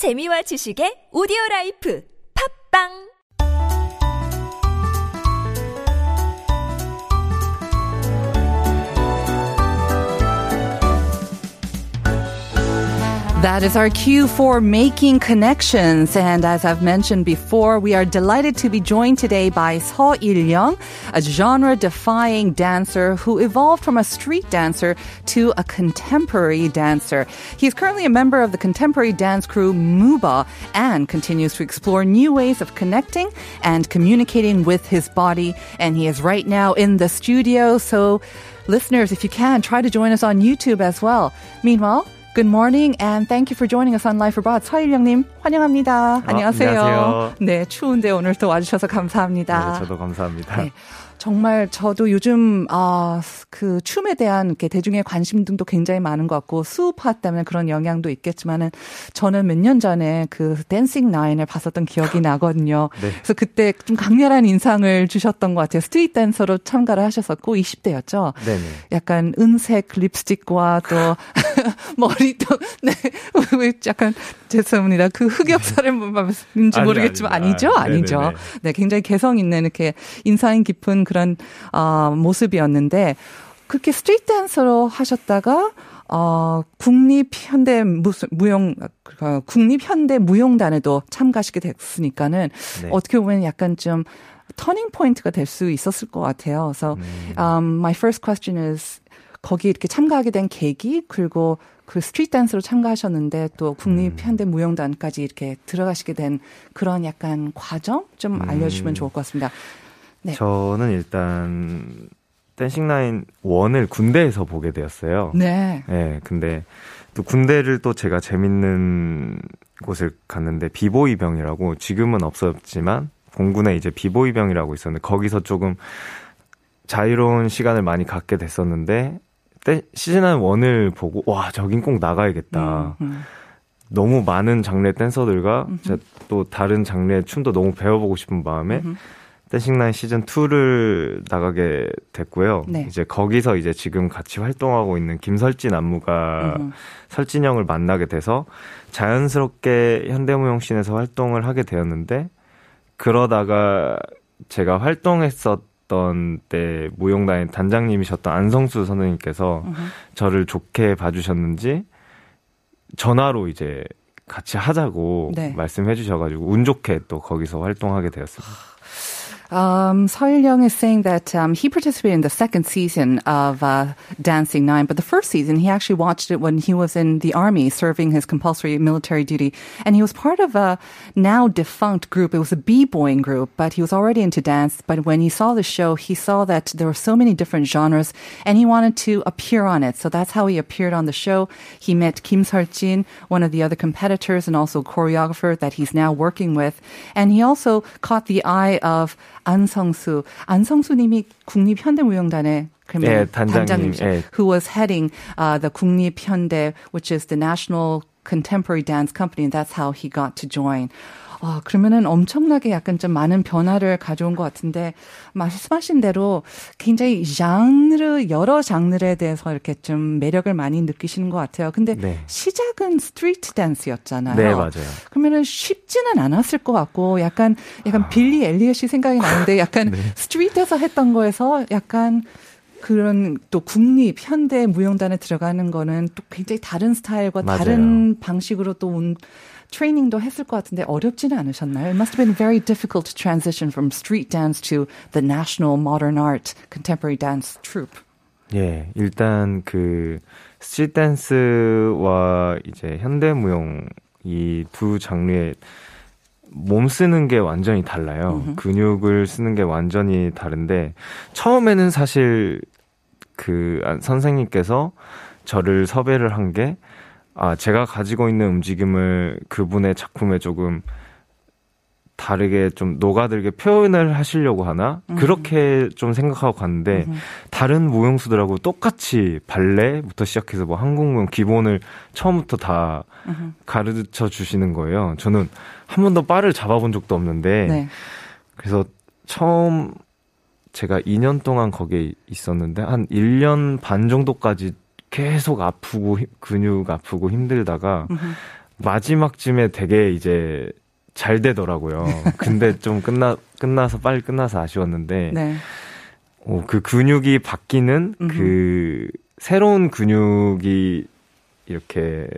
재미와 지식의 오디오 라이프. 팝빵 That is our cue for making connections. And as I've mentioned before, we are delighted to be joined today by Seo Il-young, a genre-defying dancer who evolved from a street dancer to a contemporary dancer. He is currently a member of the contemporary dance crew Muba and continues to explore new ways of connecting and communicating with his body. And he is right now in the studio. So listeners, if you can, try to join us on YouTube as well. Meanwhile, Good morning and thank you for joining us on Life Abroad. 서일영님 환영합니다. 안녕하세요. 안녕하세요. 네, 추운데 오늘 또 와주셔서 감사합니다. 네, 저도 감사합니다. 네. 정말 저도 요즘 아, 그 춤에 대한 이렇게 대중의 관심 등도 굉장히 많은 것 같고 스우파 때문에 그런 영향도 있겠지만은 저는 몇 년 전에 그 댄싱 나인을 봤었던 기억이 나거든요. 네. 그래서 그때 좀 강렬한 인상을 주셨던 것 같아요. street 댄서로 참가를 하셨었고 20대였죠. 네네. 약간 은색 립스틱과 또 머리도 네 약간 죄송합니다. 그 흑역사를 말씀인지 아니, 모르겠지만 아닙니다. 아니죠, 아, 아니죠. 네네네. 네, 굉장히 개성 있는 이렇게 인상 깊은 그런 어, 모습이었는데 그렇게 street 댄서로 하셨다가 어, 국립 현대 무슨 무용 어, 국립 현대 무용단에도 참가하시게 됐으니까는 네. 어떻게 보면 약간 좀 터닝 포인트가 될 수 있었을 것 같아요. 그래서 um, my first question is 거기 이렇게 참가하게 된 계기 그리고 그 street 댄스로 참가하셨는데 또 국립 현대 무용단까지 이렇게 들어가시게 된 그런 약간 과정 좀 알려주시면 좋을 것 같습니다. 네. 저는 일단 댄싱 나인 원을 군대에서 보게 되었어요. 네. 네, 근데 또 군대를 또 제가 재밌는 곳을 갔는데 비보이 병이라고 지금은 없었지만 공군에 이제 비보이 병이라고 있었는데 거기서 조금 자유로운 시간을 많이 갖게 됐었는데 때 시즌 1을 보고 와 저긴 꼭 나가야겠다. 음, 너무 많은 장르 댄서들과 또 다른 장르의 춤도 너무 배워보고 싶은 마음에 음흠. 댄싱나인 시즌 2를 나가게 됐고요. 네. 이제 거기서 이제 지금 같이 활동하고 있는 김설진 안무가 음흠. 설진 형을 만나게 돼서 자연스럽게 현대무용신에서 활동을 하게 되었는데 그러다가 제가 활동했었던 때 무용단의 단장님이셨던 안성수 선생님께서 저를 좋게 봐주셨는지 전화로 이제 같이 하자고 네. 말씀해 주셔가지고 운 좋게 또 거기서 활동하게 되었습니다. Um, Seo Young is saying that um, he participated in the second season of uh, Dancing Nine, but the first season he actually watched it when he was in the army serving his compulsory military duty, and he was part of a now defunct group. It was a b-boying group, but he was already into dance. But when he saw the show, he saw that there were so many different genres, and he wanted to appear on it. So that's how he appeared on the show. He met Kim Seol-jin, one of the other competitors, and also choreographer that he's now working with, and he also caught the eye of 안성수. 안성수 님이 국립현대무용단의 그러면 예, 단장님, 단장님이죠. 예. who was heading uh, the 국립현대, which is the national contemporary dance company, and that's how he got to join. 아, 그러면은 엄청나게 약간 좀 많은 변화를 가져온 것 같은데, 말씀하신 대로 굉장히 장르, 여러 장르에 대해서 이렇게 좀 매력을 많이 느끼시는 것 같아요. 근데 네. 시작은 street 댄스였잖아요. 네, 맞아요. 그러면은 쉽지는 않았을 것 같고, 약간, 약간 빌리 엘리엇이 생각이 나는데, 약간 네. street에서 했던 거에서 약간 그런 또 국립 현대 무용단에 들어가는 거는 또 굉장히 다른 스타일과 맞아요. 다른 방식으로 또 온, 트레이닝도 했을 것 같은데 어렵지는 않으셨나요? It must have been very difficult to transition from street dance to the national modern art contemporary dance troupe. 예, 일단 그 스트릿 댄스와 이제 현대 무용 이 두 장르의 몸 쓰는 게 완전히 달라요. 근육을 쓰는 게 완전히 다른데 처음에는 사실 그 아, 선생님께서 저를 섭외를 한 게 아, 제가 가지고 있는 움직임을 그분의 작품에 조금 다르게 좀 녹아들게 표현을 하시려고 하나 그렇게 좀 생각하고 갔는데 다른 무용수들하고 똑같이 발레부터 시작해서 뭐 한국 무용 기본을 처음부터 다 가르쳐 주시는 거예요. 저는 한 번도 바를 잡아본 적도 없는데 네. 그래서 처음 제가 2년 동안 거기에 있었는데 한 1년 반 정도까지 계속 아프고 힘- 근육 아프고 힘들다가 마지막쯤에 되게 이제 잘 되더라고요. 근데 좀 끝나 끝나서 빨리 끝나서 아쉬웠는데 네. 어, 그 근육이 바뀌는 그 새로운 근육이 이렇게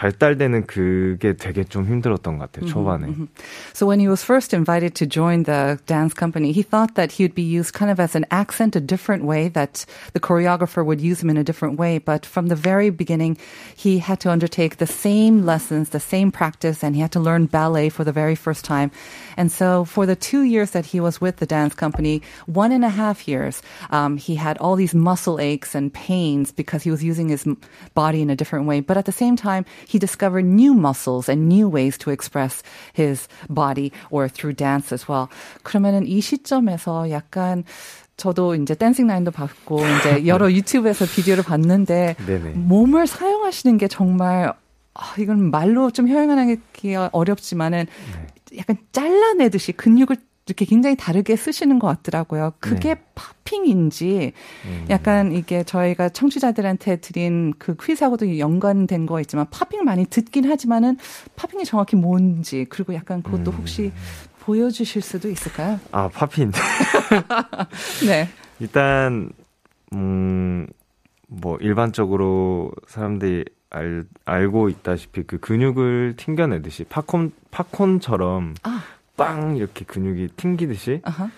발달되는 그게 되게 좀 힘들었던 것 같아요, 초반에. Mm-hmm. So when he was first invited to join the dance company, he thought that he would be used kind of as an accent, a different way, that the choreographer would use him in a different way. But from the very beginning, he had to undertake the same lessons, the same practice, and he had to learn ballet for the very first time. And so for the two years that he was with the dance company, one and a half years, um, he had all these muscle aches and pains because he was using his body in a different way. But at the same time, he discovered new muscles and new ways to express his body or through dance as well. 그러면은 이 시점에서 약간 저도 이제 댄싱 라인도 봤고 이제 여러 유튜브에서 비디오를 봤는데 네네. 몸을 사용하시는 게 정말 아, 이건 말로 좀 표현하기 어렵지만은 네. 약간 잘라내듯이 근육을 이렇게 굉장히 다르게 쓰시는 것 같더라고요. 그게 네. 팝핑인지 음. 약간 이게 저희가 청취자들한테 드린 그 퀴즈하고도 연관된 거 있지만 팝핑 많이 듣긴 하지만은 팝핑이 정확히 뭔지 그리고 약간 그것도 음. 혹시 보여주실 수도 있을까요? 아 팝핑. 네. 일단 음 뭐 일반적으로 사람들이 알, 알고 있다시피 그 근육을 튕겨내듯이 팝콘 팝콘처럼 아. 빵 이렇게 근육이 튕기듯이. Uh-huh.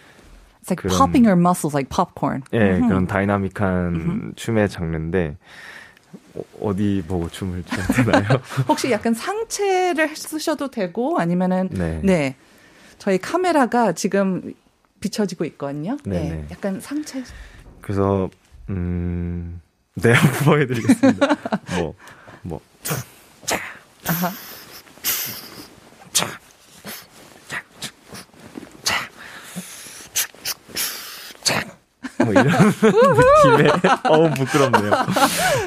It's like 그런, popping your muscles like popcorn. 예, mm-hmm. 그런 dynamic한 mm-hmm. 춤의 장르인데 어디 보고 춤을 춰야 되나요? 혹시 약간 상체를 쓰셔도 되고 아니면은 네. 네. 저희 카메라가 지금 비춰지고 있거든요. 네, 네. 약간 상체. 그래서 음, 네 한번 보여드리겠습니다. 뭐 뭐. 자. 아 뭐 이런 느낌의 어우 부끄럽네요.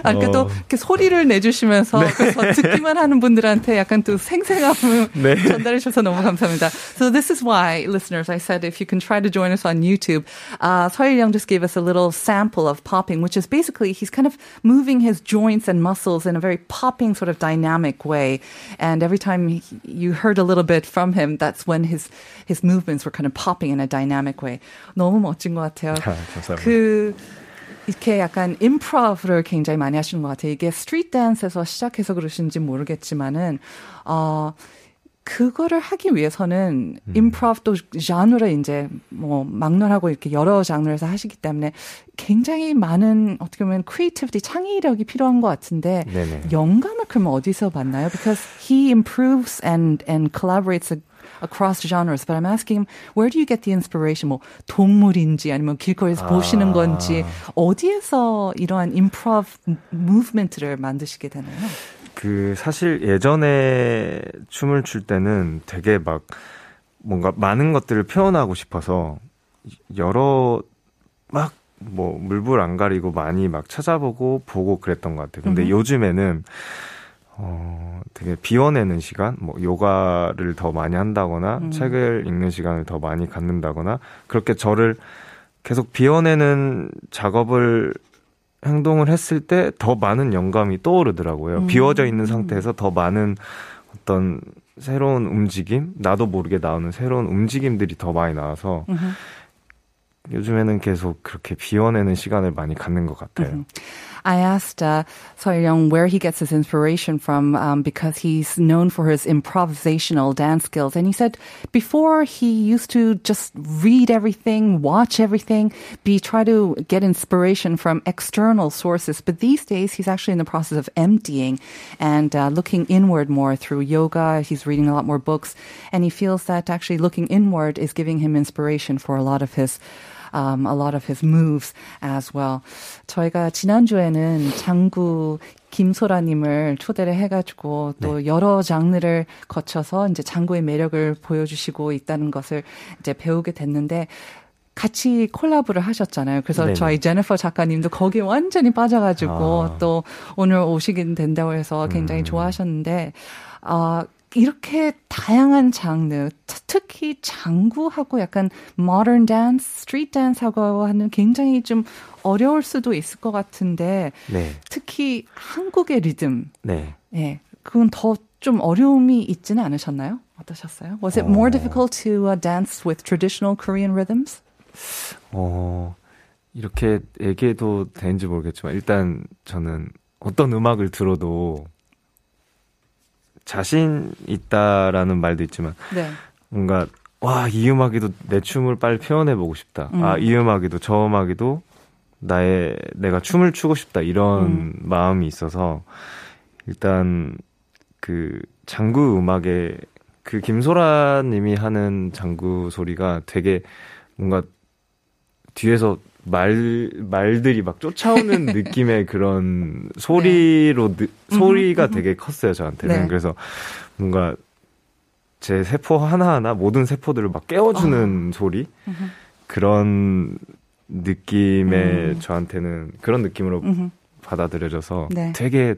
아, 그러니까 어. 또 이렇게 소리를 내주시면서 네. 그래서 듣기만 하는 분들한테 약간 또 생생함을 네. 전달해 주셔서 너무 감사합니다. So this is why, listeners, I said if you can try to join us on YouTube, uh, Seo Young just gave us a little sample of popping, which is basically he's kind of moving his joints and muscles in a very popping sort of dynamic way. And every time he, you heard a little bit from him, that's when his his movements were kind of popping in a dynamic way. 너무 멋진 것 같아요. 그 이렇게 약간 임프로브를 굉장히 많이 하시는 것 같아요. 이게 스트리트 댄스에서 시작해서 그러신지 모르겠지만은 어 그거를 하기 위해서는 음. improv도 장르를 이제 뭐 막론하고 이렇게 여러 장르에서 하시기 때문에 굉장히 많은 어떻게 보면 creativity 창의력이 필요한 것 같은데 네네. 영감을 그러면 어디서 받나요? Because he improvs and and collaborates across genres. But I'm asking him, where do you get the inspiration? 뭐 동물인지 아니면 길거리에서 아. 보시는 건지 어디에서 이러한 improv movement를 만드시게 되나요? 그 사실 예전에 춤을 출 때는 되게 막 뭔가 많은 것들을 표현하고 싶어서 여러 막 뭐 물불 안 가리고 많이 막 찾아보고 보고 그랬던 것 같아요. 근데 음. 요즘에는 어, 되게 비워내는 시간, 뭐, 요가를 더 많이 한다거나, 음. 책을 읽는 시간을 더 많이 갖는다거나, 그렇게 저를 계속 비워내는 작업을, 행동을 했을 때 더 많은 영감이 떠오르더라고요. 음. 비워져 있는 상태에서 더 많은 어떤 새로운 움직임, 나도 모르게 나오는 새로운 움직임들이 더 많이 나와서, 음. 요즘에는 계속 그렇게 비워내는 시간을 많이 갖는 것 같아요. 음. I asked uh, Young where he gets his inspiration from um, because he's known for his improvisational dance skills. And he said before he used to just read everything, watch everything, be try to get inspiration from external sources. But these days he's actually in the process of emptying and uh, looking inward more through yoga. He's reading a lot more books, and he feels that actually looking inward is giving him inspiration for a lot of his um, a lot of his moves as well. 저희가 지난주에는 장구 김소라님을 초대를 해가지고 또 네. 여러 장르를 거쳐서 이제 장구의 매력을 보여주시고 있다는 것을 이제 배우게 됐는데 같이 콜라보를 하셨잖아요. 그래서 네네. 저희 제니퍼 작가님도 거기에 완전히 빠져가지고 아. 또 오늘 오시게 된다고 해서 굉장히 음. 좋아하셨는데, 아, 이렇게 다양한 장르, 특히 장구하고 약간 modern dance, street dance하고 하는 굉장히 좀 어려울 수도 있을 것 같은데, 네. 특히 한국의 리듬. 네. 네. 그건 더 좀 어려움이 있지는 않으셨나요? 어떠셨어요? Was it more difficult to uh, dance with traditional Korean rhythms? 어, 이렇게 얘기해도 되는지 모르겠지만, 일단 저는 어떤 음악을 들어도 자신 있다라는 말도 있지만, 네. 뭔가, 와, 이 음악에도 내 춤을 빨리 표현해보고 싶다. 음. 아, 이 음악에도 저 음악에도 나의, 내가 춤을 추고 싶다. 이런 음. 마음이 있어서, 일단, 그, 장구 음악에, 그 김소라 님이 하는 장구 소리가 되게 뭔가 뒤에서 말, 말들이 막 쫓아오는 느낌의 그런 소리로, 느, 소리가 되게 컸어요, 저한테는. 네. 그래서 뭔가 제 세포 하나하나 모든 세포들을 막 깨워주는 소리? 그런 느낌의 음. 저한테는 그런 느낌으로. 받아들여져서 네. 되게,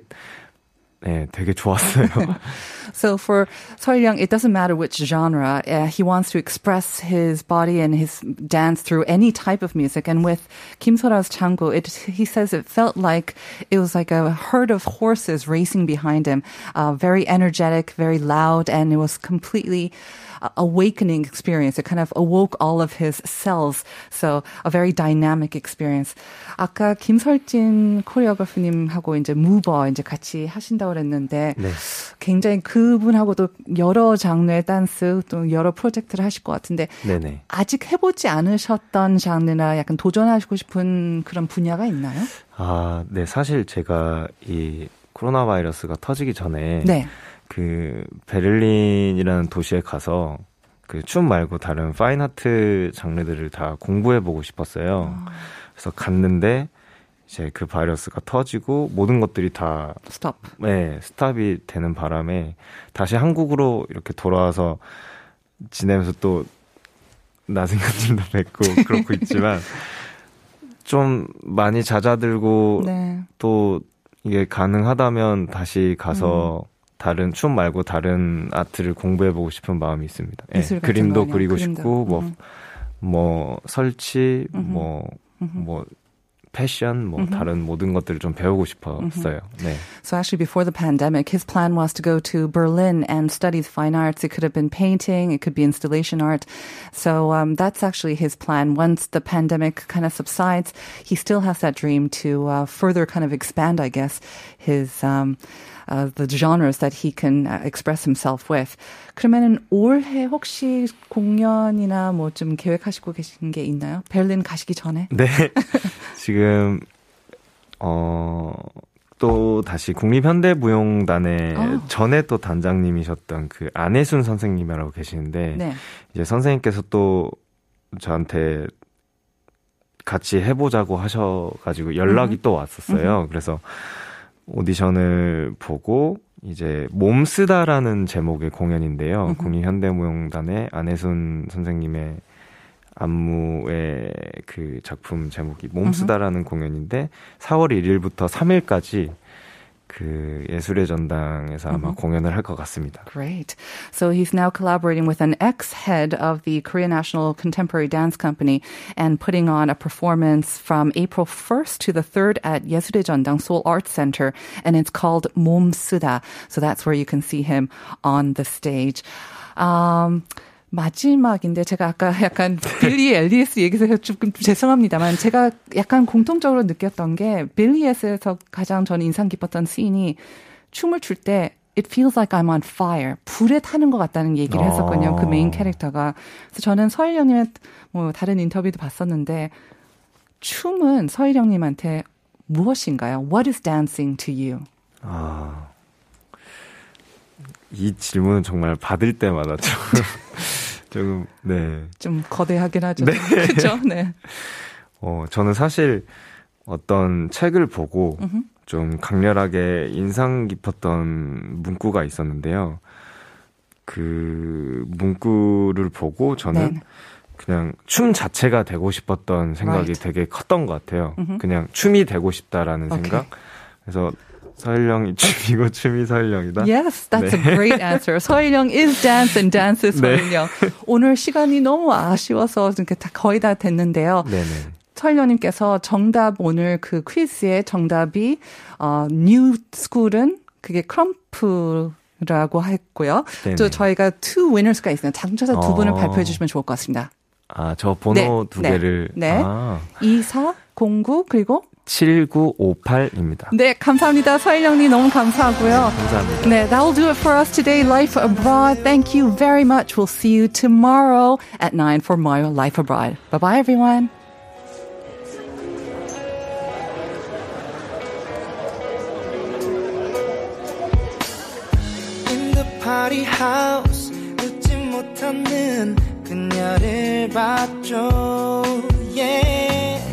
네, 되게 좋았어요. So for Seo Young, it doesn't matter which genre. Uh, he wants to express his body and his dance through any type of music. And with Kim Sora's Changu, it he says it felt like it was like a herd of horses racing behind him. Uh, very energetic, very loud, and it was completely uh, awakening experience. It kind of awoke all of his cells. So a very dynamic experience. 아까 김설진 코리오그래프님하고 이제 무버 이제 같이 하신다고 그랬는데 네. 굉장히 그분하고도 여러 장르의 댄스 또 여러 프로젝트를 하실 것 같은데 네네. 아직 해보지 않으셨던 장르나 약간 도전하시고 싶은 그런 분야가 있나요? 아, 네, 사실 제가 이 코로나 바이러스가 터지기 전에 네. 그 베를린이라는 도시에 가서 그 춤 말고 다른 fine art 장르들을 다 공부해 보고 싶었어요. 그래서 갔는데 이제 그 바이러스가 터지고 모든 것들이 다 스톱. 네, 스탑이 되는 바람에 다시 한국으로 이렇게 돌아와서 지내면서 또 나승현님도 뵙고 그렇고 있지만 좀 많이 잦아들고 네. 또 이게 가능하다면 다시 가서 다른 춤 말고 다른 아트를 공부해 보고 싶은 마음이 있습니다. 예, 그림도? 그리고 그림도. 싶고 뭐 음. 뭐 설치 음흠. 뭐뭐 패션 뭐 다른 모든 것들을 좀 배우고 싶었어요. 네. So actually, before the pandemic, his plan was to go to Berlin and study fine arts. It could have been painting, it could be installation art. So um, that's actually his plan. Once the pandemic kind of subsides, he still has that dream to uh, further kind of expand, I guess, his um, uh, the genres that he can uh, express himself with. 그러면은 올해 혹시 공연이나 뭐 좀 계획하시고 계신 게 있나요? 베를린 가시기 전에? 네. 지금 어. 또 다시 국립현대무용단의 아. 전에 또 단장님이셨던 그 안혜순 선생님이라고 계시는데 네. 이제 선생님께서 또 저한테 같이 해보자고 하셔가지고 연락이 또 왔었어요. 그래서 오디션을 보고 이제 몸 쓰다라는 제목의 공연인데요. 국립현대무용단의 안혜순 선생님의 안무의 그 작품 제목이 몸 쓰다라는 공연인데 4월 1일부터 3일까지 그 예술의 전당에서 아마 공연을 할 것 같습니다. Great. So he's now collaborating with an ex head of the Korean National Contemporary Dance Company and putting on a performance from April 1st to the 3rd at 예술의 전당 Seoul Arts Center. And it's called 몸 쓰다. So that's where you can see him on the stage. Um, 마지막인데 제가 아까 약간 빌리 엘리엇 얘기해서 조금 죄송합니다만 제가 약간 공통적으로 느꼈던 게 빌리 엘리엇에서 가장 저는 인상 깊었던 scene이 춤을 출 때 It feels like I'm on fire. 불에 타는 것 같다는 얘기를 했었거든요. 그 메인 캐릭터가. 그래서 저는 서일영님의 뭐 다른 인터뷰도 봤었는데 춤은 서일영님한테 무엇인가요? What is dancing to you? 아, 이 질문은 정말 받을 때마다 조금, 네. 좀 거대하긴 하죠. 그렇죠? 네. 어, 저는 사실 어떤 책을 보고. 좀 강렬하게 인상 깊었던 문구가 있었는데요. 그 문구를 보고 저는 네. 그냥 춤 자체가 되고 싶었던 생각이 Right. 되게 컸던 것 같아요. 음흠. 그냥 춤이 되고 싶다라는 오케이. 생각. 그래서 서일영이 춤이고 춤이 서일영이다. Yes, that's 네. a great answer. 서일영 is dance and dance is 네. 서일영. 오늘 시간이 너무 아쉬워서 이렇게 다 거의 다 됐는데요. 네네. 서일영님께서 정답 오늘 그 퀴즈의 정답이 어, new school은 그게 krump 라고 했고요. 네네. 또 저희가 two winners가 있어요. 당첨자 두 분을 어. 발표해 주시면 좋을 것 같습니다. 아, 저 번호 네, 두 네, 개를. 네. 아, 2409 그리고 7958입니다. 네, 감사합니다. 서일영님 너무 감사하고요. 감사합니다. 네, that will do it for us today. Life Abroad. Thank you very much. We'll see you tomorrow at 9 for Mario Life Abroad. Bye bye, everyone. In the party house 웃지 못하는 그녀를 봤죠 yeah